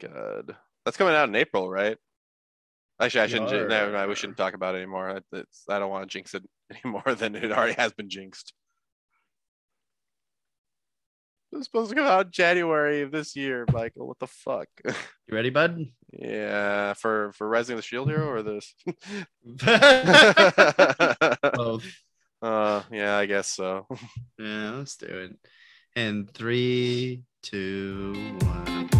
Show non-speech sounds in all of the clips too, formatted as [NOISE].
god, that's coming out in April, right? Actually, I shouldn't. Yar. Never mind. We shouldn't talk about it anymore. It's, I don't want to jinx it [LAUGHS] any more than it already has been jinxed. It was supposed to come out in January of this year, Michael. What the fuck? [LAUGHS] You ready, bud? yeah, for for Rising of the Shield Hero or this? [LAUGHS] Both. uh, yeah, I guess so. Yeah, let's do it. And three, two, one.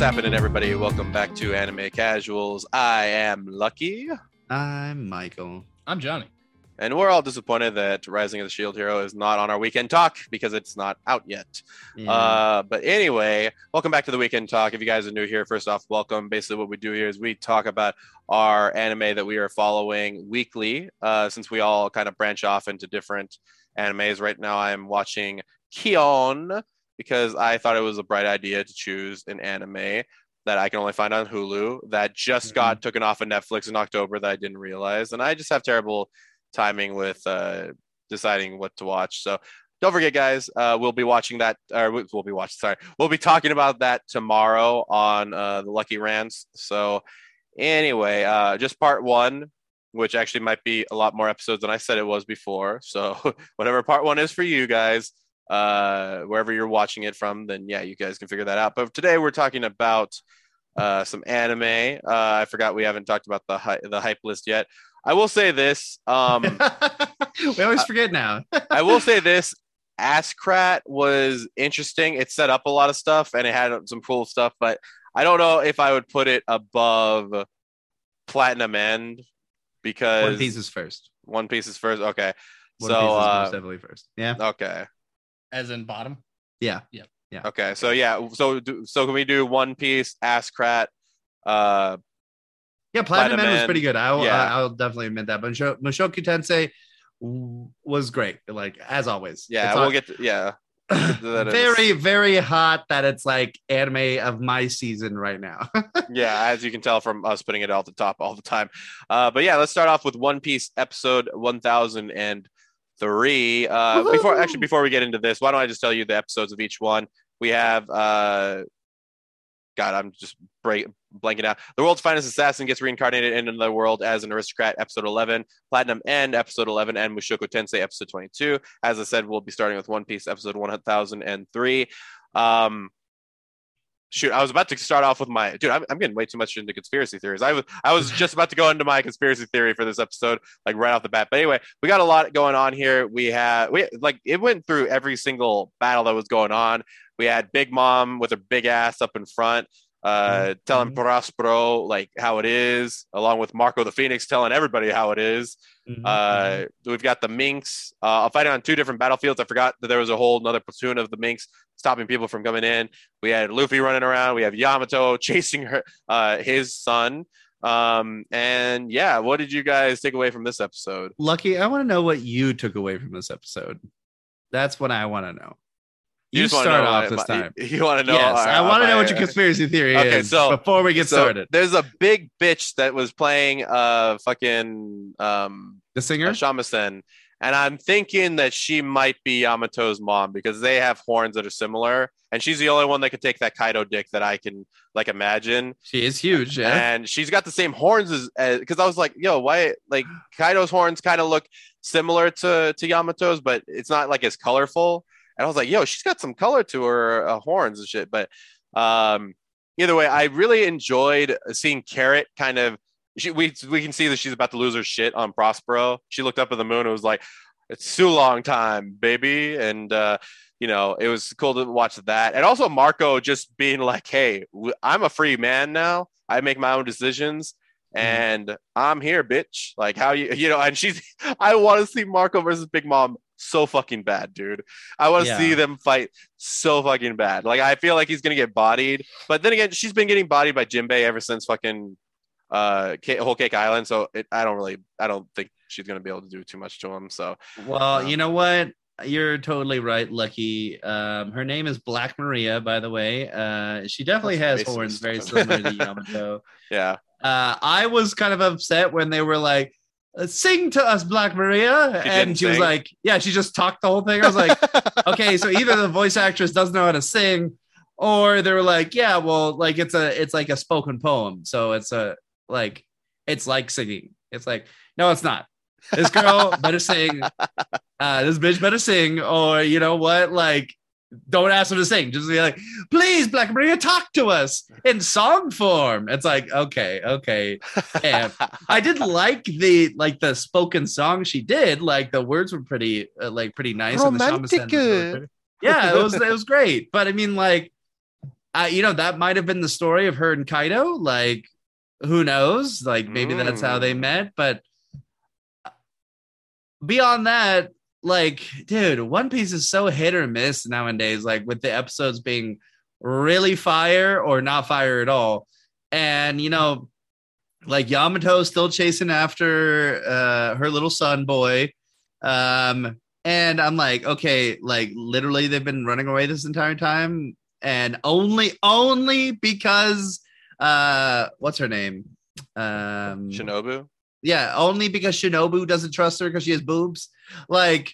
What's happening, everybody? Welcome back to Anime Casuals. I am Lucky, I'm Michael. I'm Johnny. and we're all disappointed that Rising of the Shield Hero is not on our weekend talk because it's not out yet. Yeah. Uh, but anyway, welcome back to the weekend talk. If you guys are new here, first off, welcome. Basically, what we do here is we talk about our anime that we are following weekly, uh, since we all kind of branch off into different animes. Right now, I am watching Kion because I thought it was a bright idea to choose an anime that I can only find on Hulu that just got taken off of Netflix in October that I didn't realize, and I just have terrible timing with uh, deciding what to watch. So don't forget, guys. Uh, we'll be watching that. Or we- we'll be watching. Sorry, we'll be talking about that tomorrow on uh, the Lucky Rants. So anyway, uh, just part one, which actually might be a lot more episodes than I said it was before. So [LAUGHS] whatever part one is for you guys, uh, wherever you're watching it from, then yeah, you guys can figure that out. But today we're talking about uh, some anime. Uh, I forgot we haven't talked about the hy- the hype list yet. I will say this. Um, [LAUGHS] we always forget now. [LAUGHS] I will say this. Askrat was interesting. It set up a lot of stuff and it had some cool stuff, but I don't know if I would put it above Platinum End because One Piece is first. One Piece is first. Okay. One so Piece is uh, most definitely first. Yeah. okay. As in bottom. Yeah. Yeah. Yeah. Okay. So yeah. So do, so can we do One Piece, Askrat, uh, Yeah, Platinum Platinum Man was pretty good. I'll, yeah. I'll definitely admit that. But Musho- Mushoku Tensei was great, like as always. yeah. It's we'll on- get to, yeah. [LAUGHS] that in a very, very hot that it's like anime of my season right now. [LAUGHS] yeah, as you can tell from us putting it all at the top all the time. Uh, but yeah, let's start off with One Piece episode 1003. Uh, before actually, before we get into this, why don't I just tell you the episodes of each one? We have, uh, God, I'm just break, blanking out. The world's finest assassin gets reincarnated into the world as an aristocrat, episode 11. Platinum End, episode 11, and Mushoku Tensei, episode 22. As I said, we'll be starting with One Piece, episode 1003. Um, shoot, I was about to start off with my dude. I'm, I'm getting way too much into conspiracy theories. I was I was just about to go into my conspiracy theory for this episode, like right off the bat. But anyway, we got a lot going on here. We had we like it went through every single battle that was going on. We had Big Mom with her big ass up in front, uh, telling Mhm. Prospero like how it is, along with Marco the Phoenix telling everybody how it is. Mm-hmm. Uh, we've got the Minks uh, fighting on two different battlefields. I forgot that there was a whole another platoon of the Minks stopping people from coming in. We had Luffy running around. We have Yamato [LAUGHS] chasing her, uh, his son. Um, and yeah, what did you guys take away from this episode? Lucky, I want to know what you took away from this episode. That's what I want to know. You, just wanna start know off this time. [LAUGHS] You want to know? yes, our- I want to know what your conspiracy theory is. Okay, is so- before we get so started. There's a big bitch that was playing uh fucking um The singer? Shamisen. And I'm thinking that she might be Yamato's mom because they have horns that are similar. And she's the only one that could take that Kaido dick that I can like imagine. She is huge. Yeah. And she's got the same horns as because I was like, yo, why like Kaido's horns kind of look similar to to Yamato's, but it's not like as colorful. And I was like, yo, she's got some color to her uh, horns and shit. But um, either way, I really enjoyed seeing Carrot kind of. She, we we can see that she's about to lose her shit on Prospero. She looked up at the moon and was like, "It's too long time, baby." And uh, you know, it was cool to watch that. And also Marco just being like, "Hey, I'm a free man now. I make my own decisions." And I'm here, bitch. Like how you, you know, and she's. [LAUGHS] I want to see Marco versus Big Mom so fucking bad, dude. I want to Yeah. see them fight so fucking bad. Like I feel like he's gonna get bodied, but then again, she's been getting bodied by Jinbei ever since fucking uh Whole Cake Island. So it, I don't really, I don't think she's gonna be able to do too much to him. So Well, Um, you know what? you're totally right, Lucky. Um, her name is Black Maria, by the way. Uh, she definitely has horns, very similar to Yamato. [LAUGHS] Yeah. Uh, I was kind of upset when they were like, "Sing to us, Black Maria," She and she was like, "Yeah." She just talked the whole thing. I was like, [LAUGHS] "Okay, so either the voice actress doesn't know how to sing, or they were like, yeah, well, like it's a, it's like a spoken poem, so it's a like, it's like singing. It's like, no, it's not. This girl better sing. [LAUGHS] Uh, this bitch better sing, or you know what, like." Don't ask her to sing. Just be like, please, Black Maria, talk to us in song form. It's like, okay, okay. Yeah. I did [LAUGHS] like the like the spoken song she did. Like the words were pretty uh, like pretty nice. and the shamisen was really pretty. Yeah, it was it was great. But I mean, like, uh, you know, that might have been the story of her and Kaido. Like, who knows? Like, maybe that's how they Mm. met. But beyond that, like, dude, One Piece is so hit or miss nowadays. Like, with the episodes being really fire or not fire at all. And you know, like Yamato still chasing after uh her little son boy. Um and I'm like, okay, like literally they've been running away this entire time and only only because uh what's her name? Um Shinobu. Yeah, only because Shinobu doesn't trust her because she has boobs. Like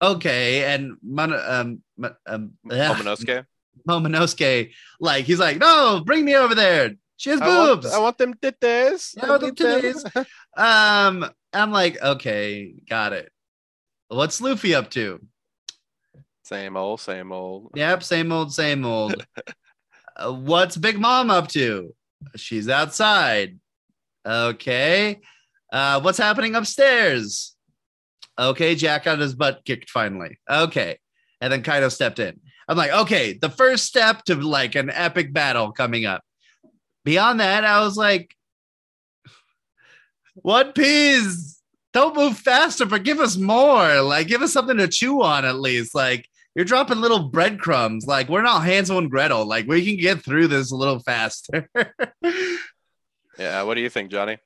okay, and Mon- um, um, Momonosuke. Momonosuke, like he's like, no, bring me over there. She has boobs. I want them titties. I want them titties. [LAUGHS] Um, I'm like, okay, got it. What's Luffy up to? Same old, same old. Yep, same old, same old. [LAUGHS] Uh, what's Big Mom up to? She's outside. Okay. Uh, what's happening upstairs? Okay, Jack got his butt kicked finally. Okay. And then Kaido stepped in. I'm like, okay, the first step to like an epic battle coming up. Beyond that, I was like, One Piece, don't move faster, but give us more. Like, give us something to chew on at least. Like, you're dropping little breadcrumbs. Like, we're not Hansel and Gretel. Like, we can get through this a little faster. [LAUGHS] Yeah. What do you think, Johnny?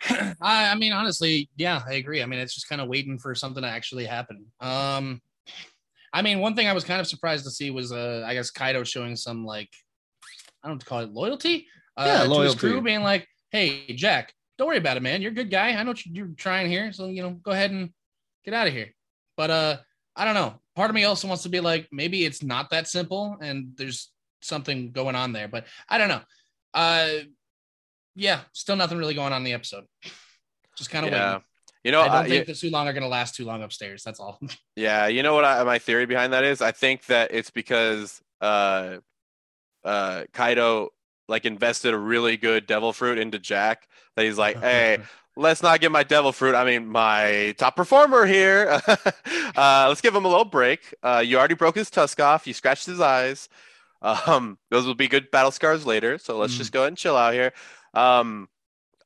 [CLEARS THROAT] I, I mean, honestly, yeah, I agree. I mean, it's just kind of waiting for something to actually happen. Um, I mean, one thing I was kind of surprised to see was, uh, I guess Kaido showing some like, I don't know what to call it, loyalty. Uh, Yeah, To his loyalty. crew, being like, "Hey, Jack, don't worry about it, man. You're a good guy. I know what you're trying here, so you know, go ahead and get out of here." But uh, I don't know. Part of me also wants to be like, maybe it's not that simple, and there's something going on there. But I don't know. Uh, yeah, still nothing really going on in the episode. Just kind of yeah. waiting. You know, I don't I- think the too long are going to last too long upstairs. That's all. [LAUGHS] Yeah, you know what I, my theory behind that is? I think that it's because uh uh Kaido like invested a really good devil fruit into Jack that he's like, "Hey, [LAUGHS] let's not get my devil fruit. I mean, my top performer here. [LAUGHS] uh let's give him a little break. Uh you already broke his tusk off, you scratched his eyes. Um those will be good battle scars later, so let's Mm. just go ahead and chill out here." Um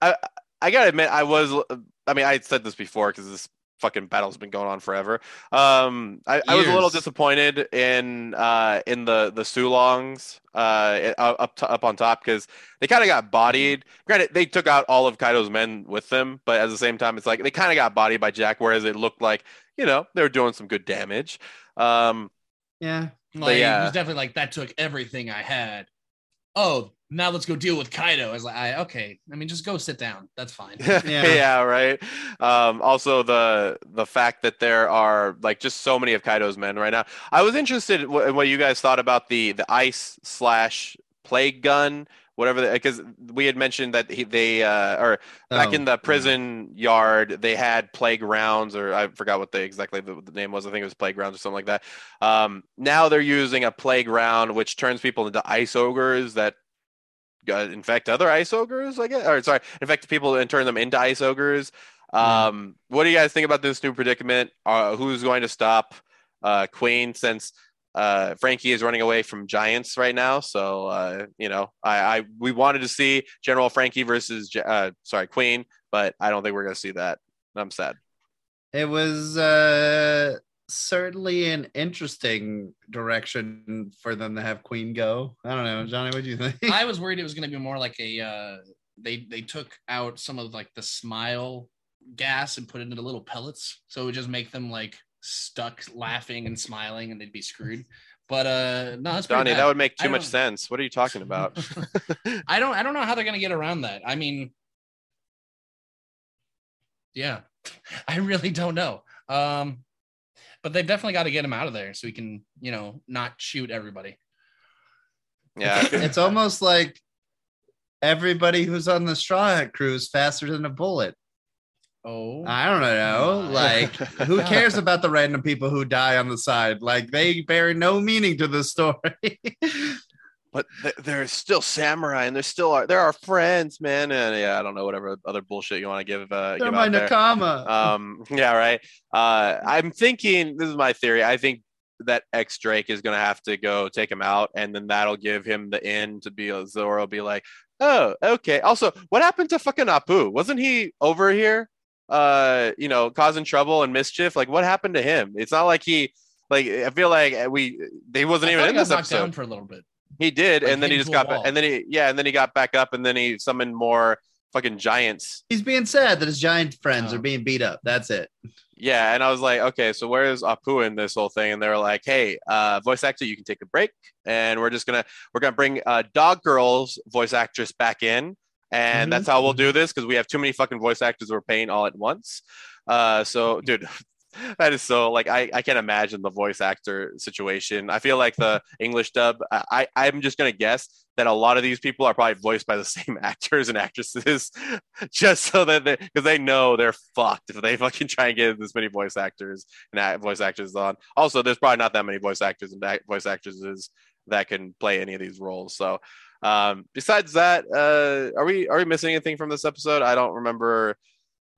I I got to admit I was I mean, I said this before because this fucking battle's been going on forever. Um, I, I was a little disappointed in uh in the the Sulongs uh up to, up on top because they kind of got bodied. Granted, they took out all of Kaido's men with them, but at the same time, it's like they kind of got bodied by Jack, whereas it looked like you know they were doing some good damage. Um, yeah. like, yeah. He was definitely like, that took everything I had. Oh, now let's go deal with Kaido. I was like, I, okay. I mean, just go sit down. That's fine. [LAUGHS] yeah. right. Um, also the the fact that there are like just so many of Kaido's men right now. I was interested in what, in what you guys thought about the the ice slash plague gun, whatever, because we had mentioned that he, they uh, or back Oh, in the prison yard they had plague rounds or I forgot what the exactly the, the name was. I think it was plague rounds or something like that. Um, now they're using a plague round which turns people into ice ogres that uh, infect other ice ogres, I guess. Or sorry, infect people and turn them into ice ogres. Um, what do you guys think about this new predicament? Uh, who's going to stop uh, Queen since uh, Franky is running away from giants right now? So uh, you know, I, I we wanted to see General Franky versus uh, sorry Queen, but I don't think we're going to see that. I'm sad. It was uh certainly an interesting direction for them to have Queen go. I don't know, Johnny, what do you think? I was worried it was going to be more like a, uh, they, they took out some of like the smile gas and put it into little pellets, so it would just make them like stuck laughing and smiling, and they'd be screwed. But uh, no, that's pretty Donnie, that would make too much sense. What are you talking about? [LAUGHS] I don't I don't know how they're gonna get around that. I mean, yeah, [LAUGHS] I really don't know. Um, but they've definitely got to get him out of there so he can, you know, not shoot everybody. yeah. It's almost like everybody who's on the Straw Hat crew is faster than a bullet. Oh, I don't know. Like, who [LAUGHS] cares about the random people who die on the side? Like, they bear no meaning to the story. [LAUGHS] but th- they're still samurai and they're still our, they're our friends, man. And yeah, I don't know whatever other bullshit you want to give uh, They're give my out there. Nakama. Um, yeah, right. Uh, I'm thinking this is my theory. I think that X Drake is gonna have to go take him out, and then that'll give him the end to be a Zoro. Be like, oh, okay. Also, what happened to fucking Apoo? Wasn't he over here? Uh, you know, causing trouble and mischief. Like, what happened to him? It's not like he. Like, I feel like we he wasn't I even in he this episode. down for a little bit. He did, Like, and then he just got back, and then he yeah, and then he got back up, and then he summoned more fucking giants. He's being sad that his giant friends Oh. are being beat up. That's it. Yeah, and I was like, okay, so where's Apoo in this whole thing? And they were like, hey, uh, voice actor, you can take a break, and we're just gonna we're gonna bring uh, Dog Girl's voice actress back in, and Mhm. that's how we'll do this because we have too many fucking voice actors we're paying all at once. Uh, so, dude. [LAUGHS] That is so like I, I can't imagine the voice actor situation. I feel like the [LAUGHS] English dub. I, I I'm just gonna guess that a lot of these people are probably voiced by the [LAUGHS] same actors and actresses, just so that they because they know they're fucked if they fucking try and get this many voice actors and act, voice actors on. Also, there's probably not that many voice actors and act, voice actresses that can play any of these roles. So, um, besides that, uh, are we are we missing anything from this episode? I don't remember.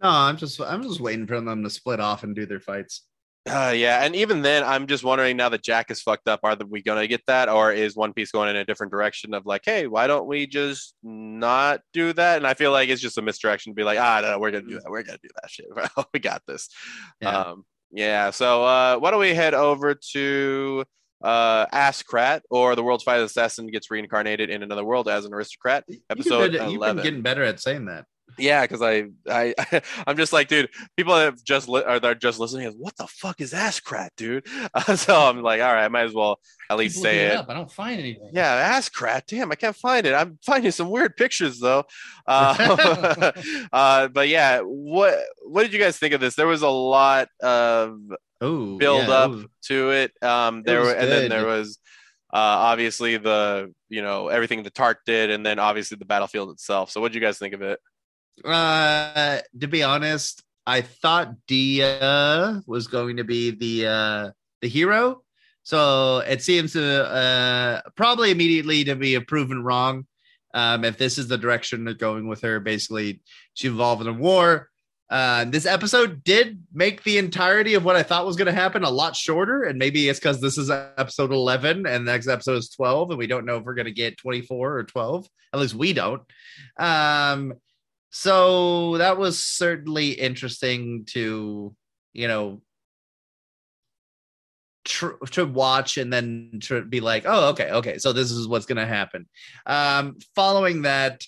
No, I'm just I'm just waiting for them to split off and do their fights. Uh, yeah, and even then, I'm just wondering now that Jack is fucked up, are we gonna get that, or is One Piece going in a different direction of like, hey, why don't we just not do that? And I feel like it's just a misdirection to be like, ah, no, we're gonna do that, we're gonna do that shit, [LAUGHS] we got this. Yeah. Um, yeah. So uh, why don't we head over to uh, Askrat, or the world's finest assassin gets reincarnated in another world as an aristocrat? Episode you've been, you've been 11. getting better at saying that. Yeah, because I, I, [LAUGHS] I'm just like, dude. People that have just li- are they're just listening. is, What the fuck is Askrat, dude? [LAUGHS] Uh, so I'm like, all right, I might as well at least say it. Up. I don't find anything. Yeah, Askrat. Damn, I can't find it. I'm finding some weird pictures though. [LAUGHS] Uh, uh, but yeah, what what did you guys think of this? There was a lot of Oh, build yeah, up to it. Um, there was were, and then there was uh, obviously the you know everything the Tart did, and then obviously the battlefield itself. So what do you guys think of it? Uh, to be honest, I thought Dia was going to be the uh the hero. So it seems to uh probably immediately to be proven wrong. Um, if this is the direction they're going with her, basically she involved in a war. Uh, this episode did make the entirety of what I thought was going to happen a lot shorter, and maybe it's because this is episode 11 and the next episode is 12, and we don't know if we're going to get 24 or 12. At least we don't. Um, so that was certainly interesting to you know tr- to watch and then to be like oh okay okay so this is what's going to happen um following that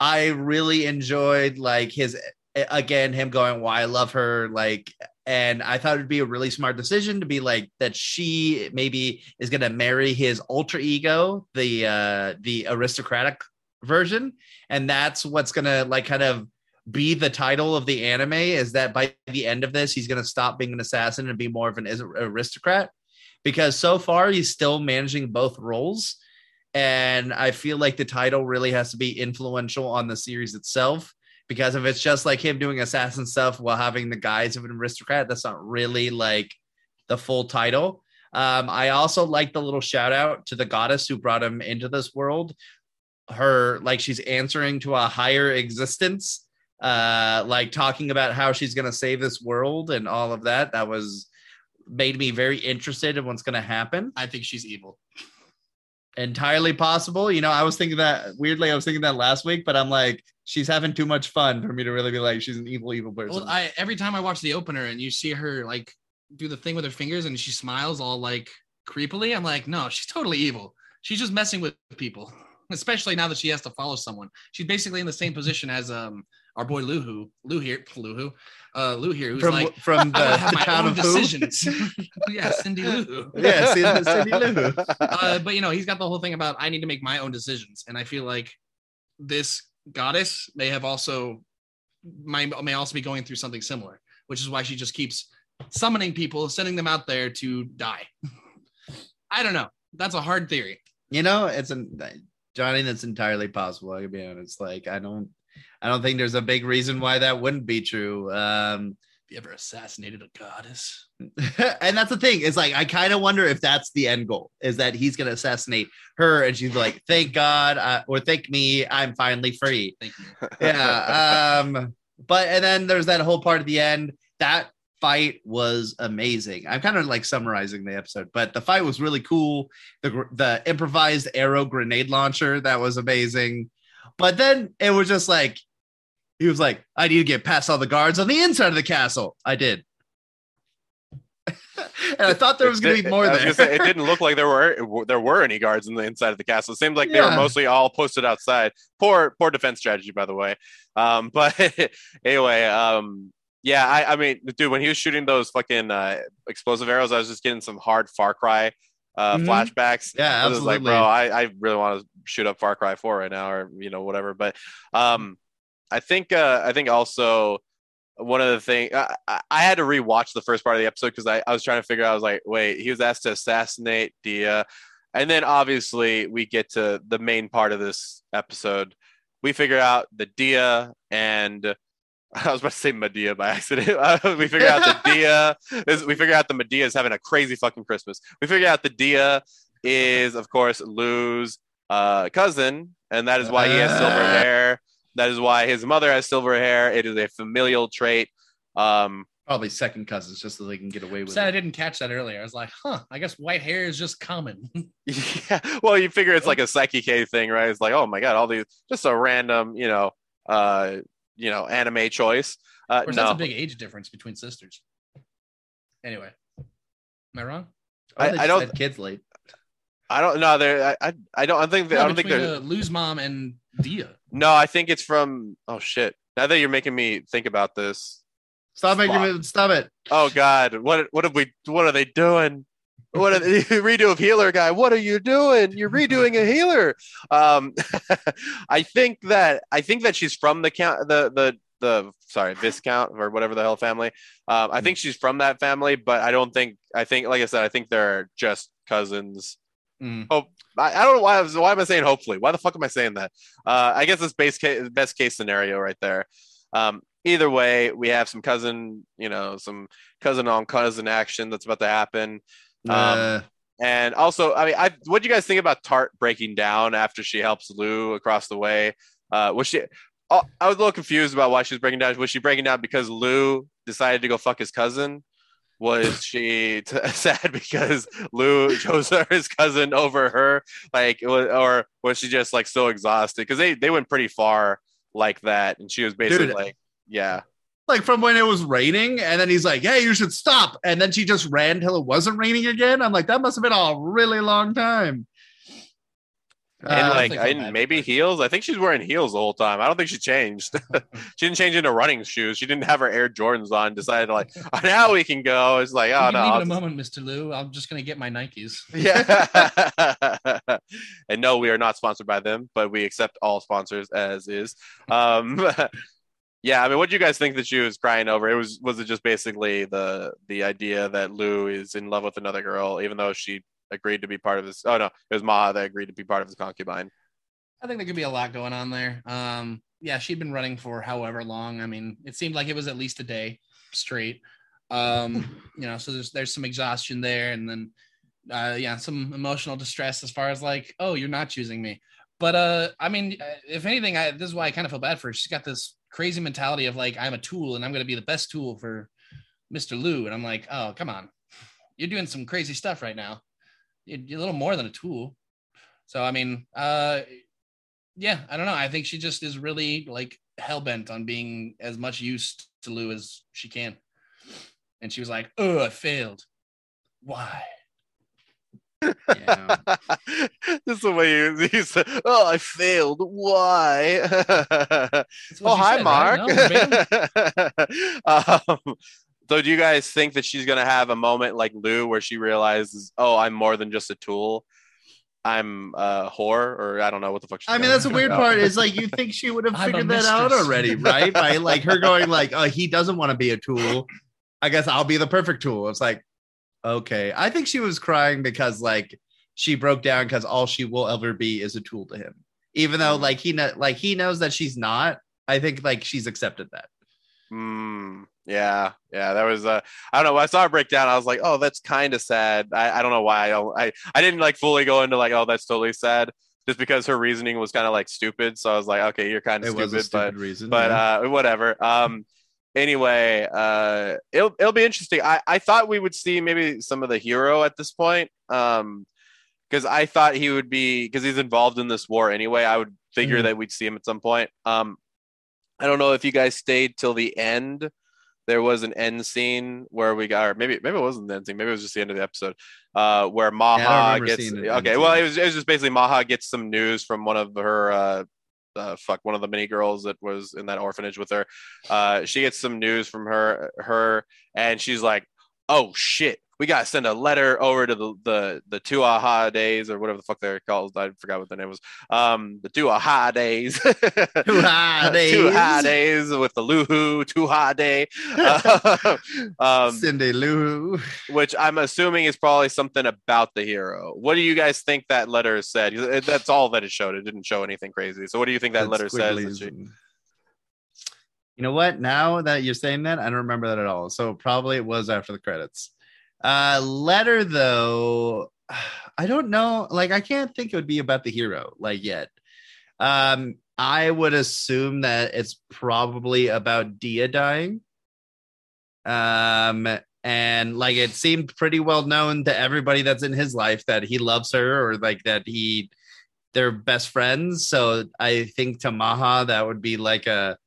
i really enjoyed like his again him going why i love her like and i thought it'd be a really smart decision to be like that she maybe is going to marry his alter ego the uh the aristocratic version and that's what's gonna like kind of be the title of the anime is that by the end of this he's gonna stop being an assassin and be more of an aristocrat because so far he's still managing both roles and i feel like the title really has to be influential on the series itself because if it's just like him doing assassin stuff while having the guise of an aristocrat that's not really like the full title. Um, i also like the little shout out to the goddess who brought him into this world. Her like she's answering to a higher existence uh like talking about how she's going to save this world and all of that. That was made me very interested in what's going to happen. I think she's evil. entirely possible. You know i was thinking that weirdly i was thinking that last week but i'm like she's having too much fun for me to really be like she's an evil evil person Well, I every time I watch the opener and you see her like do the thing with her fingers and she smiles all like creepily, I'm like, no, she's totally evil. She's just messing with people. [LAUGHS] especially now that she has to follow someone. She's basically in the same position as um our boy Luhu, Lou here, Luhu, uh, Lou here, who's from like, from [LAUGHS] the, wanna have the my town own of who? decisions. [LAUGHS] yeah, Cindy Lou. Yeah, Cindy- Cindy Lou. Uh, but you know, he's got the whole thing about I need to make my own decisions, and I feel like this goddess may have also may may also be going through something similar, which is why she just keeps summoning people, sending them out there to die. [LAUGHS] I don't know. That's a hard theory. You know, it's an Johnny. That's entirely possible. I can be honest. Like, I don't, I don't think there's a big reason why that wouldn't be true. Um, you ever assassinated a goddess? [LAUGHS] and that's the thing. It's like I kind of wonder if that's the end goal. Is that he's gonna assassinate her, and she's like, "Thank God," uh, or "Thank me, I'm finally free." Thank you. [LAUGHS] yeah. Um, but and then there's that whole part at the end. That fight was amazing. I'm kind of like summarizing the episode, but the fight was really cool. The the improvised arrow grenade launcher that was amazing. But then it was just like he was like, I need to get past all the guards on the inside of the castle. I did. [LAUGHS] and I thought there was going to be more there. say, it didn't look like there were there were any guards in the inside of the castle. It seemed like they were mostly all posted outside. Poor poor defense strategy, by the way. Um, [LAUGHS] but anyway, um, yeah, I, I mean, dude, when he was shooting those fucking uh, explosive arrows, I was just getting some hard Far Cry uh, Mhm. flashbacks. Yeah, I was just like, bro, I, I really want to shoot up Far Cry 4 right now, or you know, whatever. But um, I think uh, I think also one of the things I, I- had to rewatch the first part of the episode because I, I was trying to figure out. I was like, wait, he was asked to assassinate Dia, and then obviously we get to the main part of this episode. We figure out the Dia and [LAUGHS] I was about to say Medea by accident. [LAUGHS] we figure out the [LAUGHS] Dia is, we figure out the Medea is having a crazy fucking Christmas. We figure out the Dia is, of course, Lou's uh, cousin, and that is why he has silver Uh. hair. That is why his mother has silver hair. It is a familial trait. Um, Probably second cousins, just so they can get away with Sad I didn't catch that earlier. I was like, huh, I guess white hair is just common. [LAUGHS] yeah. Well, you figure it's like a Psyche K thing, right? It's like, oh my god, all these just a random, you know, uh, you know, anime choice. Uh, Of course, no, that's a big age difference between sisters. Anyway, am I wrong? I- I don't- had kids late. I don't know. There, I, I, I don't. I think. I No, don't think between there's. uh, Lou's mom and Dia. No, I think it's from. Oh shit! Now that you're making me think about this. Stop making Fuck. me stop it. Oh god, what what have we? What are they doing? What are they, [LAUGHS] redo of healer guy? What are you doing? You're redoing a healer. Um, [LAUGHS] I think that I think that she's from the count the the the sorry viscount or whatever the hell family. Um, I think she's from that family, but I don't think I think like I said I think they're just cousins. Mm. Oh, I, I don't know why. I was, why am I saying hopefully? Why the fuck am I saying that? Uh, I guess it's base case, best case scenario right there. Um, either way, we have some cousin, you know, some cousin on cousin action that's about to happen. Um, Uh, And also, I mean, I what do you guys think about Tart breaking down after she helps Lou across the way? Uh, was she? Oh, I was a little confused about why she was breaking down. Was she breaking down because Lou decided to go fuck his cousin? Was she t- [LAUGHS] sad because Lou chose her his cousin over her? Like, was, or was she just like so exhausted? Because they they went pretty far like that, and she was basically Dude. like, yeah, like from when it was raining, and then he's like, "Hey, you should stop," and then she just ran till it wasn't raining again. I'm like, that must have been a really long time. And Uh, like think I, I'm bad. maybe heels. I think she's wearing heels the whole time. I don't think she changed. [LAUGHS] she didn't change into running shoes. She didn't have her Air Jordans on. Decided to like, [LAUGHS] oh, now we can go. It's like, oh you no, leave I'll a moment, Mr. Lou. I'm just gonna get my Nikes. [LAUGHS] yeah. and no, we are not sponsored by them, but we accept all sponsors as is. Um, yeah, I mean, what do you guys think that she was crying over? It was was it just basically the the idea that Lou is in love with another girl, even though she agreed to be part of this? Oh no, it was Maha that agreed to be part of his concubine. I think there could be a lot going on there. Um, yeah, she'd been running for however long. I mean, it seemed like it was at least a day straight. Um, [LAUGHS] you know, so there's there's some exhaustion there, and then uh, yeah, some emotional distress as far as like, oh, you're not choosing me. But uh, I mean, uh, if anything, I, this is why I kind of feel bad for her. She's got this crazy mentality of like, I'm a tool, and I'm going to be the best tool for Mr. Lou. And I'm like, oh, come on, you're doing some crazy stuff right now. You're, you're a little more than a tool. So I mean, uh, yeah, I don't know. I think she just is really like hell bent on being as much use to Lou as she can. And she was like, "Oh, I failed. Why?" yeah. [LAUGHS] just the way you, you said, "Oh, I failed. Why?" Oh, hi, said, right? Mark. No, [LAUGHS] um, so, do you guys think that she's gonna have a moment like Lou, where she realizes, "Oh, I'm more than just a tool. I'm a whore," or I don't know what the fuck. She's I mean, that's the weird figure part. Is like [LAUGHS] you think she would have figured that out already, right? By like her going like, "Oh, he doesn't want to be a tool. I guess I'll be the perfect tool." It's like, okay. I think she was crying because like she broke down because all she will ever be is a tool to him, even though Mm. like he kno- like he knows that she's not. I think like she's accepted that. Mm, yeah, yeah. That was uh, I don't know. When I saw her break down, I was like, oh, that's kind of sad. I, I don't know why. I, don't, I I didn't like fully go into like, oh, that's totally sad, just because her reasoning was kind of like stupid. So I was like, okay, you're kind of stupid, a stupid but reason, but yeah. uh, whatever. Um, anyway, uh, it'll it'll be interesting. I I thought we would see maybe some of the hero at this point. Um, because I thought he would be because he's involved in this war anyway. I would figure Mhm. that we'd see him at some point. Um, I don't know if you guys stayed till the end. There was an end scene where we got, or maybe maybe it wasn't the end scene. Maybe it was just the end of the episode, uh, where Maha remember gets. seeing an end Okay, well, it was it was just basically Maha gets some news from one of her. Uh, uh, fuck one of the mini girls that was in that orphanage with her. Uh, she gets some news from her her, and she's like, "Oh shit, we gotta send a letter over to the the the two aha days or whatever the fuck they're called. I forgot what the name was. Um, the two aha days. Two aha two days. aha days with the Luhu two ha day. Uh, [LAUGHS] [LAUGHS] um, Cindy Lou. which I'm assuming is probably something about the hero. What do you guys think that letter said? That's all that it showed. It didn't show anything crazy. So what do you think that letter says? that she- You know what? Now that you're saying that, I don't remember that at all. So probably it was after the credits. Uh letter though, I don't know. Like I can't think it would be about the hero like yet. Um I would assume that it's probably about Dia dying. Um and like it seemed pretty well known to everybody that's in his life that he loves her or like that he they're best friends. So I think to Maha that would be like a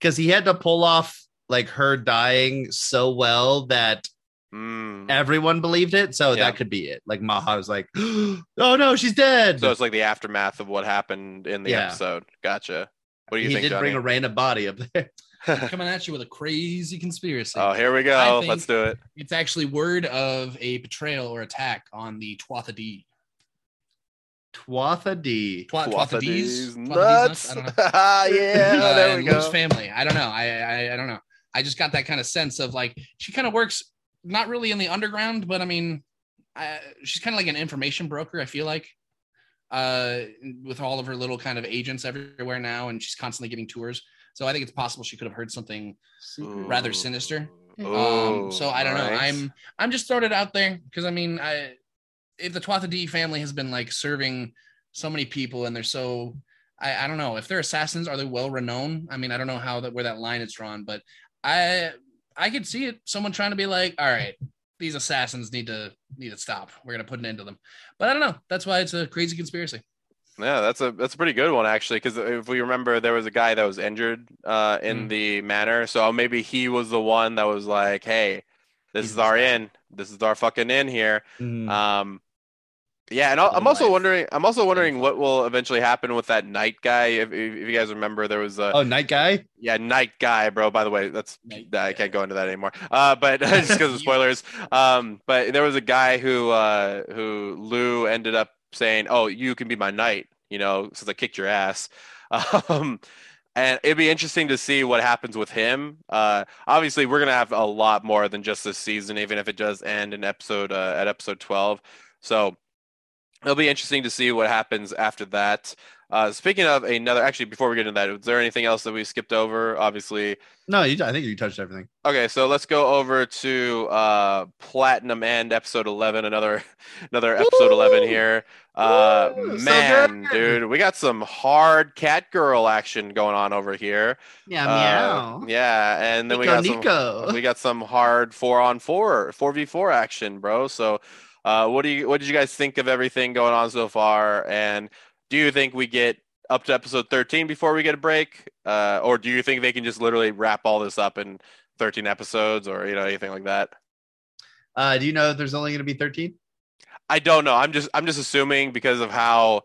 because he had to pull off like her dying so well that Mm. everyone believed it. So Yeah. that could be it. Like Maha was like, [GASPS] "Oh no, she's dead." So it's like the aftermath of what happened in the Yeah. episode. Gotcha. What do you he think, did Johnny? bring a random body up there. [LAUGHS] Coming at you with a crazy conspiracy. oh, here we go. Let's do it. It's actually word of a betrayal or attack on the Twatha D. Twatha D. Twa- Twatha D's? Waffadies Twatha D's nuts. I don't know. [LAUGHS] yeah, Uh, there we and Lou's go. family. I don't know. I, I I don't know. I just got that kind of sense of like she kind of works not really in the underground, but I mean, I, she's kind of like an information broker. I feel like uh, with all of her little kind of agents everywhere now, and she's constantly giving tours. So I think it's possible she could have heard something rather sinister. Um, so I don't know. I'm I'm just throwing it out there because I mean, I if the Twatha D family has been like serving so many people and they're so I, I don't know if they're assassins, are they well renowned? I mean, I don't know how that where that line is drawn, but I I could see it. Someone trying to be like, all right, these assassins need to need to stop. We're gonna put an end to them. But I don't know. That's why it's a crazy conspiracy. Yeah, that's a that's a pretty good one actually. Because if we remember, there was a guy that was injured uh, in Mm. the manor, so maybe he was the one that was like, "Hey, this He's is our guy. in. This is our fucking in here." Mm. Um, yeah, and I'll- I'm also life. wondering. I'm also wondering what will eventually happen with that night guy. If, if, if you guys remember, there was a oh, night guy. yeah night guy, bro. By the way, that's Night I guy. can't go into that anymore. Uh, but [LAUGHS] just because of [LAUGHS] spoilers. Um, but there was a guy who uh who Lou ended up saying, "Oh, you can be my knight," you know, since I kicked your ass. [LAUGHS] Um, and it'd be interesting to see what happens with him. Uh, obviously, we're gonna have a lot more than just this season, even if it does end in episode uh, at episode twelve. So it'll be interesting to see what happens after that. Uh, speaking of another, actually, before we get into that, is there anything else that we skipped over? Obviously, No, you, I think you touched everything. Okay, so let's go over to uh Platinum End episode 11, another [LAUGHS] another episode 11 here. Uh Woo, man, good. dude, we got some hard cat girl action going on over here. Yeah, Uh, yeah, and then we Nico, got some Nico. we got some hard 4 on 4, 4v4 action, bro. So uh what do you what did you guys think of everything going on so far and do you think we get up to episode 13 before we get a break uh or do you think they can just literally wrap all this up in 13 episodes or you know anything like that Uh, do you know if there's only going to be 13? I don't know. I'm just I'm just assuming because of how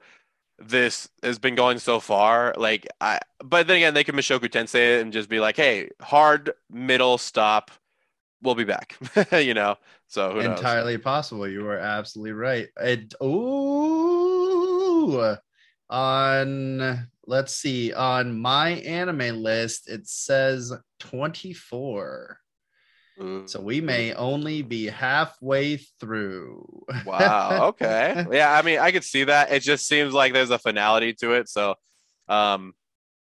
this has been going so far. Like I, but then again, they could Mushoku Tensei and just be like, "Hey, hard middle stop, we'll be back." [LAUGHS] you know. So who knows? entirely possible. You were absolutely right. It oh on let's see on my anime list it says 24 Ooh. so we may only be halfway through [LAUGHS] Wow. Okay. yeah. I mean, I could see that. It just seems like there's a finality to it. So, um,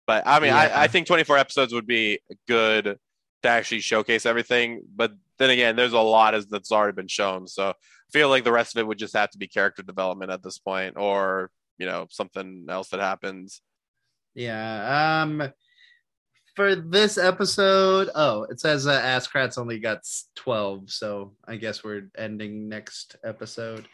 but I mean, Yeah. I, I think 24 episodes would be good to actually showcase everything. But then again, there's a lot that's already been shown. So I feel like the rest of it would just have to be character development at this point, or you know, something else that happens. Yeah. Um for this episode, oh, it says uh, Askrat's only got 12, so I guess we're ending next episode.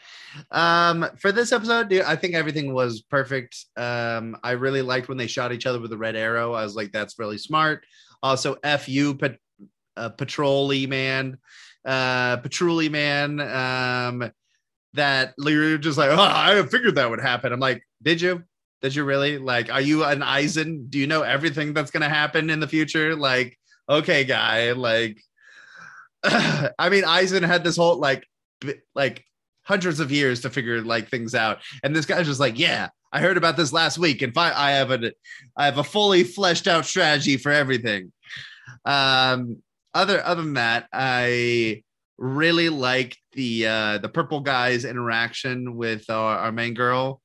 Um for this episode, dude, I think everything was perfect. Um I really liked when they shot each other with a red arrow. I was like that's really smart. Also F you pat- uh, patrolly man. Uh patrolly man um that you're just like, oh, I figured that would happen. I'm like, did you? Did you really? Like, are you an Aizen? Do you know everything that's gonna happen in the future? Like, okay, guy. Like, [SIGHS] I mean, Aizen had this whole like, like hundreds of years to figure like things out, and this guy's just like, yeah, I heard about this last week, and fi- I have a, I have a fully fleshed out strategy for everything. Um, other other than that, I really like the uh the purple guy's interaction with our, our main girl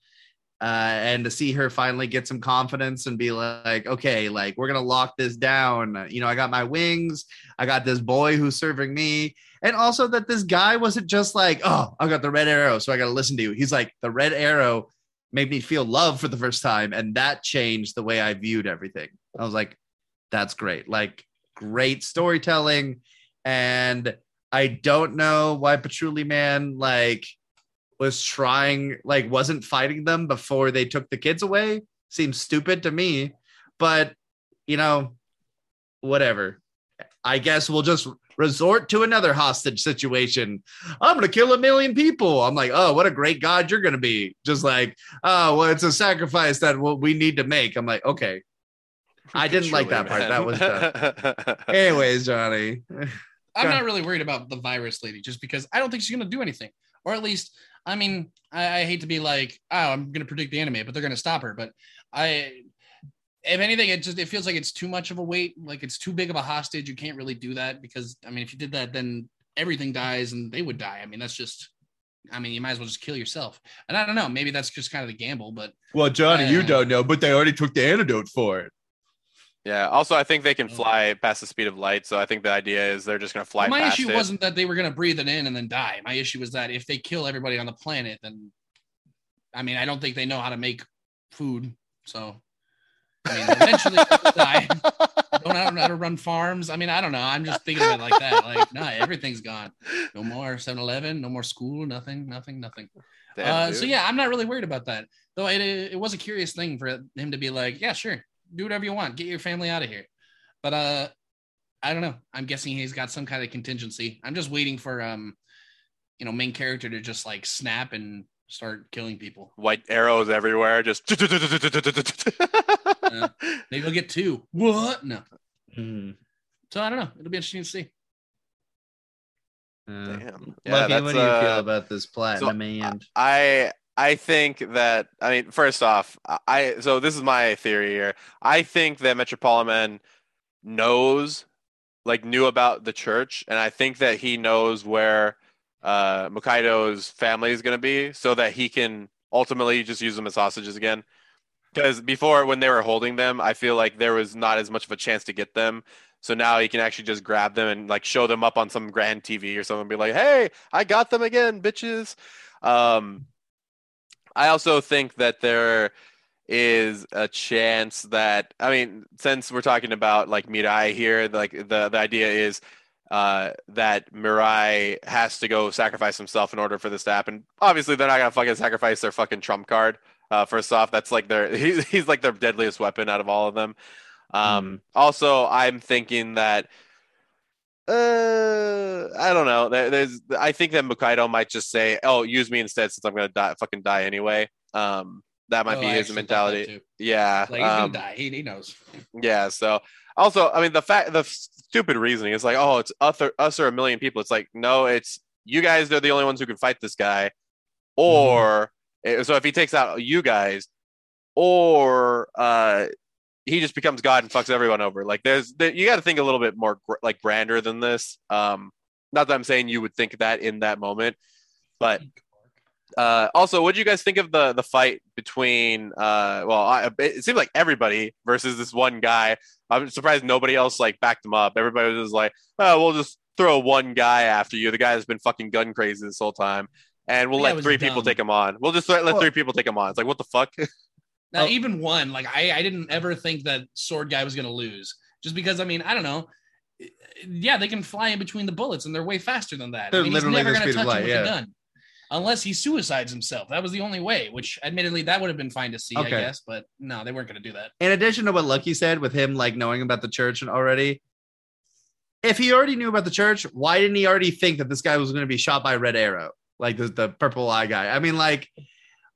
uh and to see her finally get some confidence and be like okay like we're gonna lock this down. You know i got my wings. I got this boy who's serving me. And also that this guy wasn't just like oh i got the red arrow so i gotta listen to you. He's like the red arrow made me feel love for the first time and that changed the way i viewed everything i was like that's great like great storytelling and I don't know why Patchouli Man like was trying like wasn't fighting them before they took the kids away. Seems stupid to me, but you know, whatever. I guess we'll just resort to another hostage situation. I'm gonna kill a million people. I'm like, oh, what a great god you're gonna be. Just like, oh, well, it's a sacrifice that we need to make. I'm like, okay. I didn't like that part. That was dumb. [LAUGHS] Anyways, Johnny. I'm not really worried about the virus lady just because I don't think she's going to do anything. Or at least, I mean, I, I hate to be like, oh, I'm going to predict the anime, but they're going to stop her. But I, if anything, it just it feels like it's too much of a weight. Like it's too big of a hostage. You can't really do that because I mean, if you did that, then everything dies and they would die. I mean, that's just. I mean, you might as well just kill yourself. And I don't know. Maybe that's just kind of the gamble, but Well, Johnny, you uh, don't know, but they already took the antidote for it. yeah. Also, I think they can Oh. fly past the speed of light. So I think the idea is they're just gonna fly my past issue it. wasn't that they were going to breathe it in and then die. My issue was that if they kill everybody on the planet, then I mean, I don't think they know how to make food. So, I mean, eventually they'll die. Don't know how to run farms. I mean, I don't know. I'm just thinking of it like that. Like, nah, everything's gone. No more 7 Eleven, no more school, nothing, nothing, nothing. Damn, uh, so, yeah, I'm not really worried about that. Though it, it was a curious thing for him to be like, yeah, sure, do whatever you want, get your family out of here. But uh, I don't know. I'm guessing he's got some kind of contingency. I'm just waiting for um, you know, main character to just like snap and start killing people. white arrows everywhere. Just [LAUGHS] [LAUGHS] Maybe I'll get two. What? No. Hmm. So I don't know. It'll be interesting to see. Uh, Damn. Yeah, Lucky, what do you uh, feel about this Platinum End I I think that I mean first off I so this is my theory here. I think that Metropoliman knows like knew about the church and I think that he knows where uh Mukaido's family is going to be so that he can ultimately just use them as hostages again. Because before when they were holding them, I feel like there was not as much of a chance to get them. So now he can actually just grab them and like show them up on some grand TV or something and be like, "Hey, I got them again, bitches." Um, I also think that there is a chance that I mean, since we're talking about like Mirai here, like the the idea is uh, that Mirai has to go sacrifice himself in order for this to happen. Obviously, they're not gonna fucking sacrifice their fucking trump card. Uh, first off, that's like their [LAUGHS] he's he's like their deadliest weapon out of all of them. Um, Also, I'm thinking that Uh, I don't know. There, there's, I think that Mukaido might just say, "Oh, use me instead, since I'm gonna die, fucking die anyway." Um, that might Oh, be I his actually thought that mentality. Yeah. Like he's um, gonna die. He, he knows. Yeah. So also, I mean, the fact, the stupid reasoning is like, oh, it's us or, us or a million people. It's like, no, it's you guys. They're the only ones who can fight this guy. Or eh, so if he takes out you guys, or uh, he just becomes God and fucks everyone over. Like, there's there, you got to think a little bit more like grander than this. Um, not that I'm saying you would think that in that moment, but uh, also, what do you guys think of the the fight between? Uh, well, I, it seems like everybody versus this one guy. I'm surprised nobody else like backed him up. Everybody was just like, "Oh, we'll just throw one guy after you." The guy has been fucking gun crazy this whole time, and we'll let was three people take him on. We'll just let, let Well- three oh. people take him on. It's like, what the fuck? [LAUGHS] Now, Oh. even one, like I, I didn't ever think that sword guy was gonna lose, just because I mean, I don't know. Yeah, they can fly in between the bullets, and they're way faster than that. They're I mean, he's literally never the gonna speed of touch him light, with yeah. a gun, unless he suicides himself. That was the only way. Which, admittedly, that would have been fine to see, Okay. I guess. But no, they weren't gonna do that. in addition to what Lucky said with him like knowing about the church and already, if he already knew about the church, why didn't he already think that this guy was going to be shot by Red Arrow, like the, the purple eye guy? I mean, like,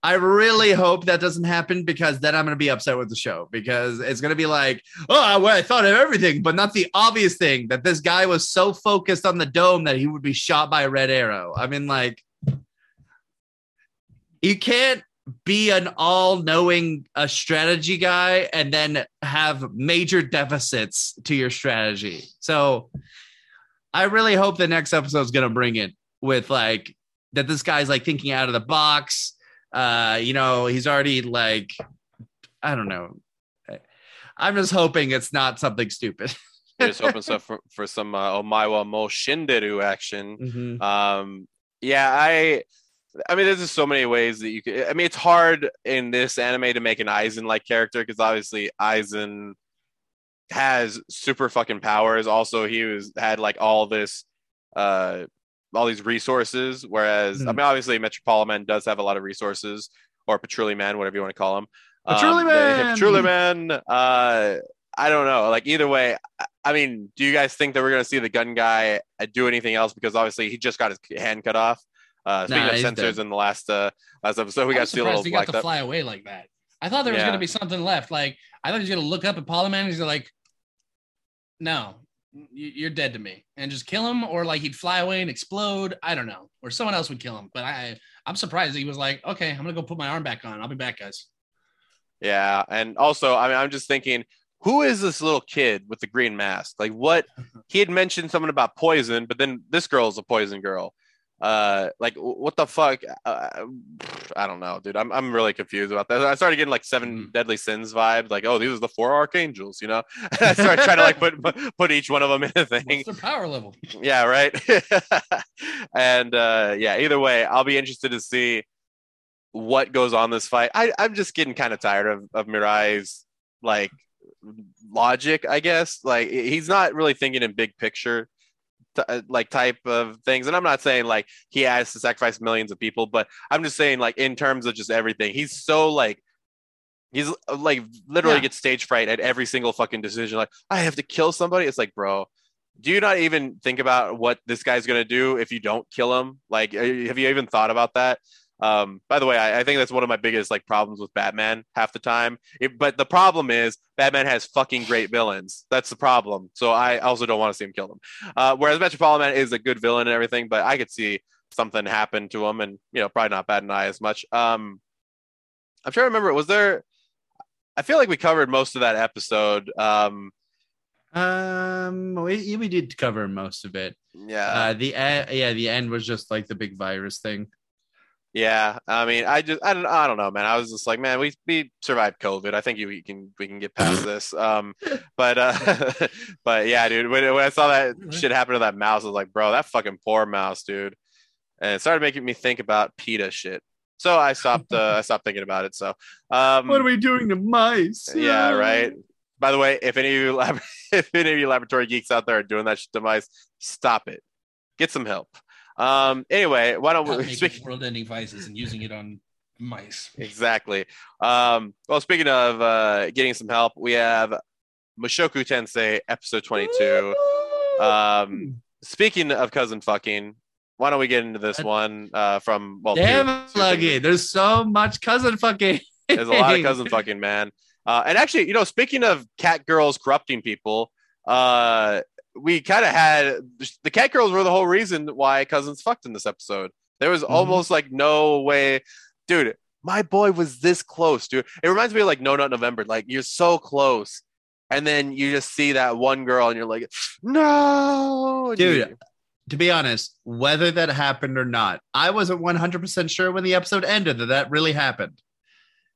I really hope that doesn't happen because then I'm going to be upset with the show because it's going to be like, oh, well, I thought of everything, but not the obvious thing that this guy was so focused on the dome that he would be shot by a Red Arrow. I mean, like, you can't be an all-knowing uh, strategy guy and then have major deficits to your strategy. So I really hope the next episode is going to bring it with like that this guy's like thinking out of the box. Uh, you know, he's already like I don't know. I'm just hoping it's not something stupid. Just hoping so for, for some uh, Omae Wa Mou Shindeiru action. Mhm. Um, yeah, I, I mean, there's just so many ways that you could. I mean, it's hard in this anime to make an Aizen like character because obviously Aizen has super fucking powers. Also, he was had like all this, uh, all these resources. Whereas, I Mhm. mean, obviously, Metropoliman does have a lot of resources, or Patrulli Man, whatever you want to call him. Patrulli Um, Man! Patrulli Man. Uh, I don't know. Like either way, I- I mean, do you guys think that we're gonna see the gun guy uh, do anything else? Because obviously he just got his hand cut off. Uh, speaking Nah, of he's censors dead. in the last uh, last episode, we I'm got to see a little he got to up. fly away like that. I thought there was Yeah. gonna be something left. Like I thought he was gonna look up at Polyman and he's like, "No, you're dead to me," and just kill him, or like he'd fly away and explode. I don't know, or someone else would kill him. But I, I'm surprised he was like, "Okay, I'm gonna go put my arm back on. I'll be back, guys." Yeah, and also, I mean, I'm just thinking, who is this little kid with the green mask? Like, what? [LAUGHS] He had mentioned something about poison, but then this girl is a poison girl. Uh, like, what the fuck? Uh, I don't know, dude. I'm I'm really confused about that. I started getting like seven Mhm. deadly sins vibes. Like, oh, these are the four archangels, you know. [LAUGHS] I started trying to like put put- put each one of them in a thing. What's their power level? yeah right [LAUGHS] and uh yeah either way i'll be interested to see what goes on this fight I, i'm just getting kind of tired of, of mirai's like logic i guess like he's not really thinking in big picture t- uh, like type of things. And i'm not saying like he has to sacrifice millions of people but i'm just saying like in terms of just everything he's so like he's uh, like literally Yeah. gets stage fright at every single fucking decision like i have to kill somebody. It's like bro do you not even think about what this guy's to do if you don't kill him? Like uh, have you even thought about that um by the way I, I think that's one of my biggest like problems with batman half the time. It, but the problem is batman has fucking great villains. That's the problem. So i also don't want to see him kill them. Uh whereas Metropoliman is a good villain and everything but i could see something happen to him and you know probably not bat an eye as much. Um i'm trying to remember was there i feel like we covered most of that episode um. Um, we, we did cover most of it. yeah. Uh, the e- yeah, the end was just like the big virus thing. Yeah, I mean, I just, I don't, I don't know, man. I was just like, man, we we survived COVID. I think you we can we can get past this. Um, but uh, [LAUGHS] but yeah, dude, when, when I saw that shit happen to that mouse, I was like, bro, that fucking poor mouse, dude. And it started making me think about PETA shit. So I stopped, uh, I stopped thinking about it. So, um, What are we doing to mice? yeah, right. By the way, if any of you lab- [LAUGHS] if any of you laboratory geeks out there are doing that shit to mice, stop it. Get some help. Um, anyway, why don't Not we [LAUGHS] making speak? world-ending vices and using it on mice. Exactly. Um, well, speaking of uh, getting some help, we have Mushoku Tensei episode 22. Um, speaking of cousin fucking, why don't we get into this one uh, from well, two- Damn, two Sluggy. There's so much cousin fucking. There's a lot of cousin [LAUGHS] fucking, man. Uh, and actually, you know, speaking of cat girls corrupting people, uh, we kind of had the cat girls were the whole reason why cousins fucked in this episode. There was Mm-hmm. almost like no way, dude. My boy was this close, dude. It reminds me of like No Nut November. Like you're so close, and then you just see that one girl, and you're like, no, Dude, to be honest, whether that happened or not, I wasn't 100% sure when the episode ended that that really happened.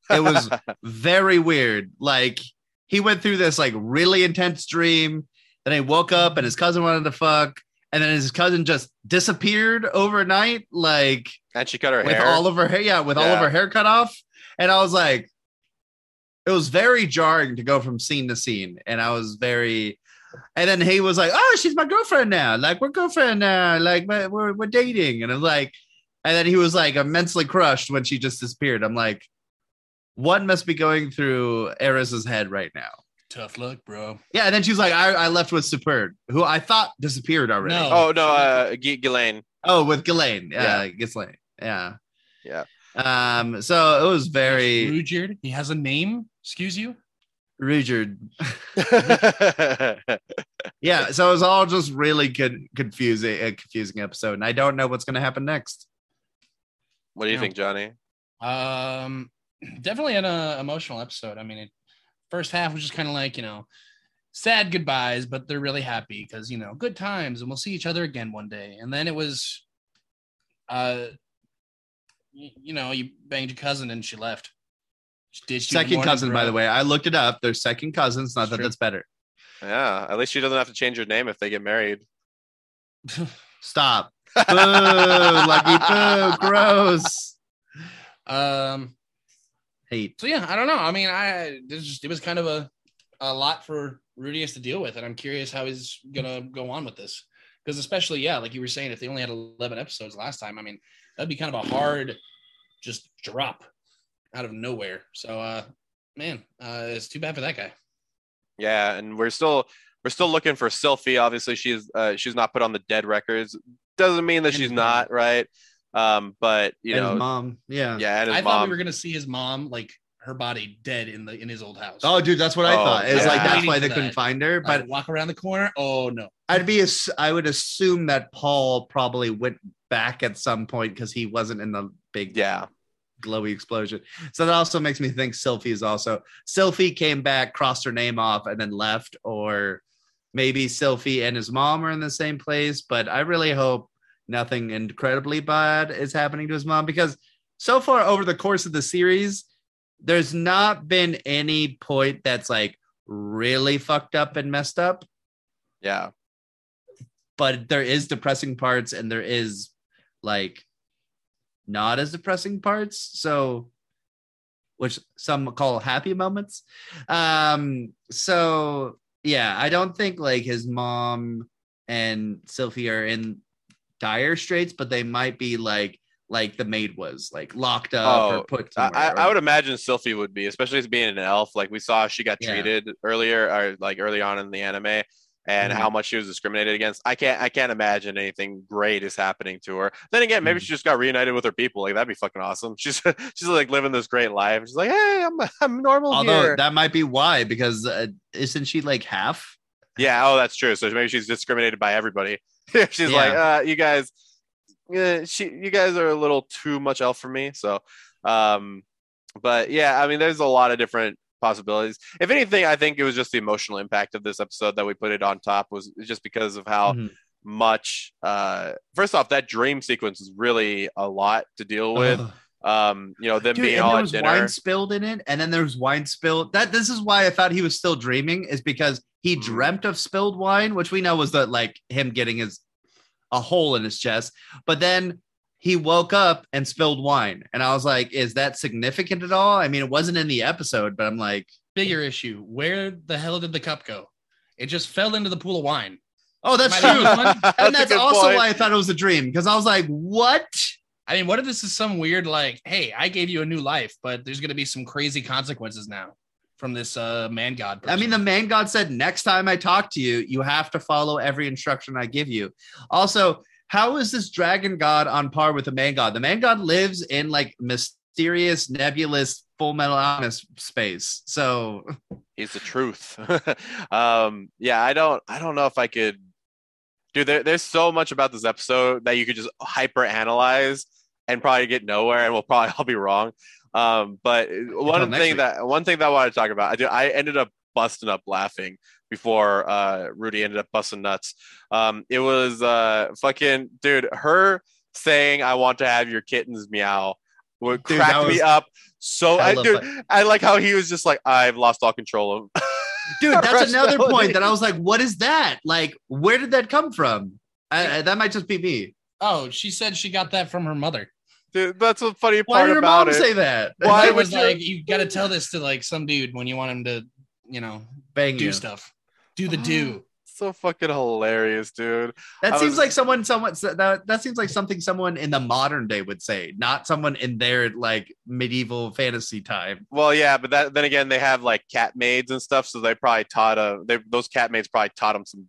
It was [LAUGHS] very weird. Like he went through this like really intense dream. Then he woke up and his cousin wanted to fuck. And then his cousin just disappeared overnight, like and she cut her with hair. all of her hair. Yeah, with all of her hair cut off. And I was like, it was very jarring to go from scene to scene. And I was very, and then he was like, oh, she's my girlfriend now. Like, we're girlfriend now. Like, we're, we're, we're dating. And I'm like, and then he was like immensely crushed when she just disappeared. I'm like, what must be going through Eris's head right now? Tough luck, bro. Yeah. And then she was like, I, I left with Superd, who I thought disappeared already. No. oh no, uh, G- Ghislaine. Oh, with Ghislaine. Yeah. Yeah. Ghislaine. Yeah. Yeah. Um, so it was very Ruijerd. He has a name. Excuse you. Ruijerd. [LAUGHS] Yeah, so it was all just really good, confusing, a confusing episode, and I don't know what's going to happen next. what do you Yeah. think, Johnny? Um, [CLEARS THROAT] definitely an uh, emotional episode. I mean, it, first half was just kind of like you know, sad goodbyes, but they're really happy because you know, good times, and we'll see each other again one day. And then it was, uh, you, you know, you banged your cousin and she left. She ditched you in the Second cousin, by the way, I looked it up. They're second cousins. Not That's that true. that's better. Yeah, at least she doesn't have to change her name if they get married. [LAUGHS] Stop. Boo, lucky boo, [LAUGHS] gross. Um. Hate. So yeah, I don't know. I mean, I this just it was kind of a a lot for Rudy has to deal with, and I'm curious how he's gonna go on with this. Because especially, yeah, like you were saying, if they only had 11 episodes last time, I mean, that'd be kind of a hard just drop out of nowhere. So, uh, man, uh, it's too bad for that guy. Yeah, and we're still we're still looking for Sylphie. Obviously, she's uh, she's not put on the dead records. Doesn't mean that she's not right. Um, but you And know, his mom. Yeah. yeah, and his I thought we were gonna see his mom, like her body dead in the in his old house. Oh, dude, that's what I Oh, thought. It's yeah. like that's why they that. couldn't find her. but But walk around the corner. Oh no. I'd be, I would assume that Paul probably went back at some point because he wasn't in the big yeah, glowy explosion. So that also makes me think Sylphie is also Sylphie came back, crossed her name off, and then left, or maybe Sylphie and his mom are in the same place. But I really hope nothing incredibly bad is happening to his mom because so far over the course of the series, there's not been any point that's like really fucked up and messed up. yeah, But there is depressing parts and there is like not as depressing parts. So, which some call happy moments. Um, so yeah, I don't think like his mom and Sylphie are in dire straits, but they might be like like the maid was, like locked up Oh, or put. I, I- would imagine Sylphie would be, especially as being an elf. Like we saw, she got Yeah. treated earlier, or like early on in the anime, and Mhm. how much she was discriminated against. I can't, I can't imagine anything great is happening to her. Then again, maybe Mhm. she just got reunited with her people. Like that'd be fucking awesome. [LAUGHS] She's, she's like living this great life. She's like, hey, I'm, I'm normal Although here. that might be why, because uh, isn't she like half? Yeah, oh, that's true. So maybe she's discriminated by everybody. [LAUGHS] she's Yeah. like, uh, you guys, yeah, she, you guys are a little too much elf for me. So, um, but yeah, I mean, there's a lot of different possibilities. If anything, I think it was just the emotional impact of this episode that we put it on top was just because of how Mhm. much. Uh, first off, that dream sequence is really a lot to deal with. Ugh. Um, you know, them Dude, being all there at was dinner. wine spilled in it, and then there was wine spilled. That this is why I thought he was still dreaming, is because he Mhm. dreamt of spilled wine, which we know was the like him getting his a hole in his chest. But then he woke up and spilled wine, and I was like, "Is that significant at all?" I mean, it wasn't in the episode, but I'm like, Bigger issue. Where the hell did the cup go? It just fell into the pool of wine. "Oh, that's true," be [LAUGHS] and that's also point. why I thought it was a dream because I was like, "What?" I mean, what if this is some weird like, hey, I gave you a new life, but there's gonna be some crazy consequences now. From this uh man god. I mean, the man god said, next time I talk to you, you have to follow every instruction I give you. Also, how is this dragon god on par with the man god? The man god lives in like mysterious, nebulous, full metal alchemist space. So [LAUGHS] He's the truth. [LAUGHS] um, yeah, I don't, I don't know if I could, dude. There, there's so much about this episode that you could just hyper analyze and probably get nowhere, and we'll probably [LAUGHS] all be wrong. Um, but one thing week. that one thing that I want to talk about, I do, I ended up busting up laughing before uh Rudy ended up busting nuts. Um, it was uh fucking dude, her saying I want to have your kittens meow would Dude, crack me up so I, hella dude, fun. I like how he was just like I've lost all control of [LAUGHS] dude that's another point that i was like what is that like where did that come from I, I- that might just be me oh, she said she got that from her mother. Dude, that's the funny why part did her about mom it. say that Why I would was you- like, you got to tell this to like some dude when you want him to, you know, bang do you stuff, do the [GASPS] do. so fucking hilarious, dude. that I seems was- like someone someone that, that seems like something someone in the modern day would say not someone in their like medieval fantasy time Well, yeah, but that then again, they have like cat maids and stuff, so they probably taught a they, those cat maids probably taught him some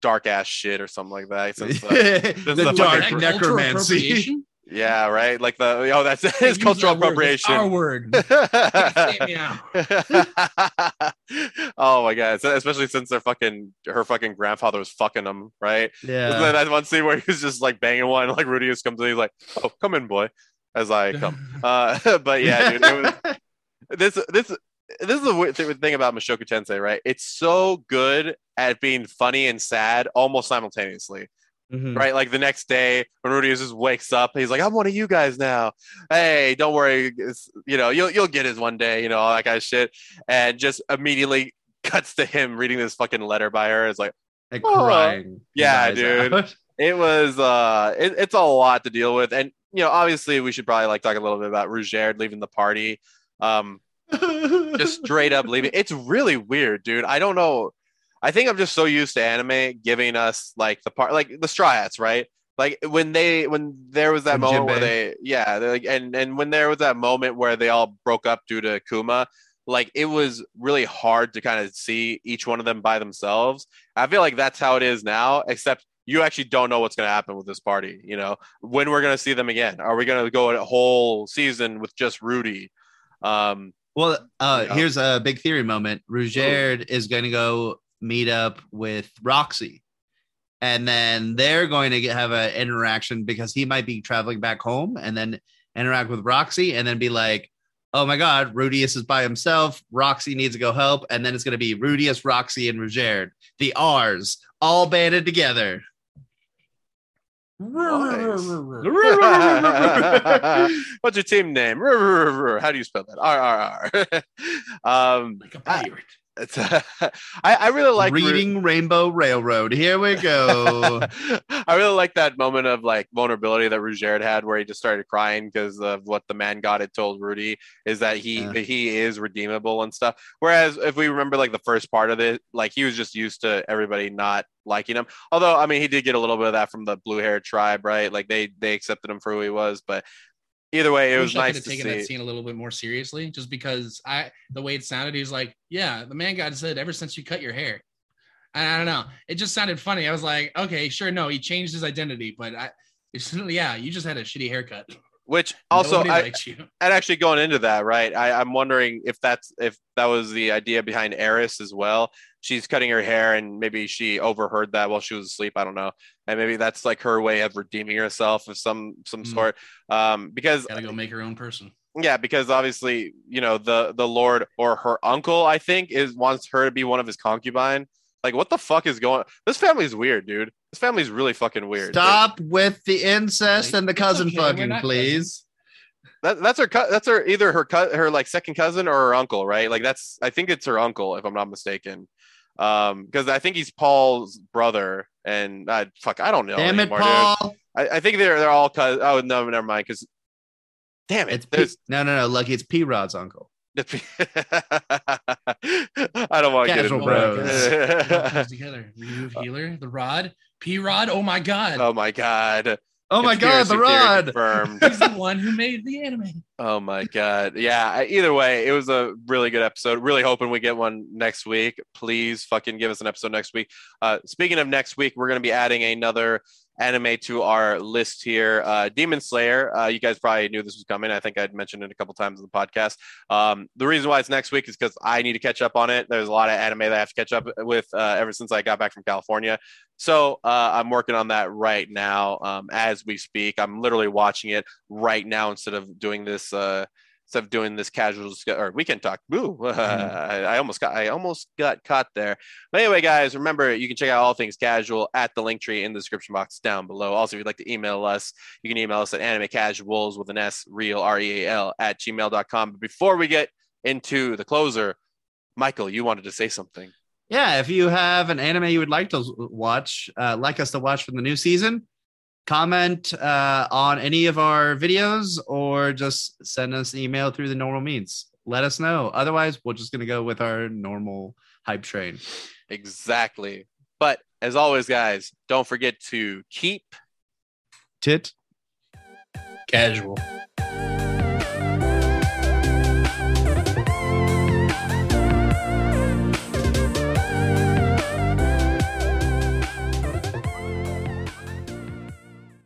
dark ass shit or something like that. Since, uh, [LAUGHS] the, the dark fucking- necromancy appropriation? Yeah, right. Like the oh, that's [LAUGHS] his cultural that word. It's appropriation. Our word. [LAUGHS] [LAUGHS] Oh my god! So- Especially since their fucking her fucking grandfather was fucking them, right? yeah Isn't that one scene where he's just like banging one, like Rudy just comes in, he's like, "Oh, come in, boy," as I come. Uh, but yeah, dude, was, this this this is the weird thing about Mushoku Tensei, right? It's so good at being funny and sad almost simultaneously, Mhm. right? Like the next day when Rudy just wakes up, he's like, "I'm one of you guys now. Hey, don't worry, it's, you know, you'll you'll get his one day, you know, all that kind of shit." And just immediately [LAUGHS] cuts to him reading this fucking letter by her. It's like. like Oh. crying Yeah, dude. out. [LAUGHS] it was uh it, it's a lot to deal with and you know obviously we should probably like talk a little bit about Ruijerd leaving the party um [LAUGHS] just straight up leaving it's really weird dude i don't know i think i'm just so used to anime giving us like the part like the straw hats right? Like when they when there was that And moment where they yeah like and and when there was that moment where they all broke up due to kuma like it was really hard to kind of see each one of them by themselves. I feel like that's how it is now except you actually don't know what's going to happen with this party you know? When we're going to see them again? Are we going to go a whole season with just rudy? Um Well, uh, Yeah. here's a big theory moment. Ruijerd is going to go meet up with Roxy, and then they're going to get, have an interaction because he might be traveling back home, and then interact with Roxy, and then be like, "Oh my God, Rudeus is by himself. Roxy needs to go help," and then it's going to be Rudeus, Roxy, and Ruijerd, the R's, all banded together. [LAUGHS] What's your team name? [LAUGHS] How do you spell that? R R R. [LAUGHS] Um, like a I- pirate. It's, [LAUGHS] I, I really like Ru- Reading Rainbow Railroad. Here we go. [LAUGHS] I really like that moment of like vulnerability that Ruijerd had, where he just started crying because of what the man god had told Rudy is that he Yeah. he is redeemable and stuff. Whereas if we remember like the first part of it, like he was just used to everybody not liking him. Although I mean, he did get a little bit of that from the blue haired tribe, right? Like they they accepted him for who he was, but. Either way, it was wish I nice could to have taken that scene a little bit more seriously, just because I the way it sounded, he was like, "Yeah, the man god said ever since you cut your hair." And I don't know, it just sounded funny. I was like, "Okay, sure, no, he changed his identity, but I, it's, yeah, you just had a shitty haircut. Which also, Nobody I, likes you." and actually going into that, right? I, I'm wondering if that's if that was the idea behind Eris as well. She's cutting her hair, and maybe she overheard that while she was asleep. I don't know, and maybe that's like her way of redeeming herself of some some Mm. sort. Um, because Gotta go make her own person. yeah, because obviously you know the the Lord or her uncle, I think, is wants her to be one of his concubine. Like, what the fuck is going? This family's weird, dude. This family's really fucking weird. Stop with the incest Like, and the cousin okay, fucking, please. That, that's her. cou- That's her. Either her cut her like second cousin or her uncle, right? Like that's. I think it's her uncle, if I'm not mistaken. Um, because I think he's Paul's brother, and uh, fuck, I don't know. Damn it, anymore, dude. Paul. I, I think they're they're all cousins. Oh no, never mind. Because damn it, It's P- no, no, no. Lucky it's P Rod's uncle. [LAUGHS] I don't want to get into bros. It all that. comes [LAUGHS] together. Remove healer, the rod, P Rod. Oh my god. oh my god. Oh my god, the rod. confirmed. [LAUGHS] He's the one who made the anime. Oh my god. Yeah, either way, it was a really good episode. Really hoping we get one next week. Please fucking give us an episode next week. Uh speaking of next week, we're going to be adding another anime to our list here. Uh Demon Slayer. Uh you guys probably knew this was coming. I think I'd mentioned it a couple times in the podcast. Um the reason why it's next week is cuz I need to catch up on it. There's a lot of anime that I have to catch up with uh, ever since I got back from California. So, uh I'm working on that right now um as we speak. I'm literally watching it right now instead of doing this uh instead of doing this casual or weekend talk. Boo! [LAUGHS] I, I almost got I almost got caught there. But anyway, guys, remember you can check out all things casual at the link tree in the description box down below. Also, if you'd like to email us, you can email us at anime casuals with an S real R E A L at gmail.com. But before we get into the closer, Michael, you wanted to say something. Yeah, if you have an anime you would like to watch, uh, like us to watch for the new season, comment uh, on any of our videos or just send us an email through the normal means. Let us know. Otherwise, we're just gonna go with our normal hype train. Exactly. But as always, guys, don't forget to keep Tit. Casual.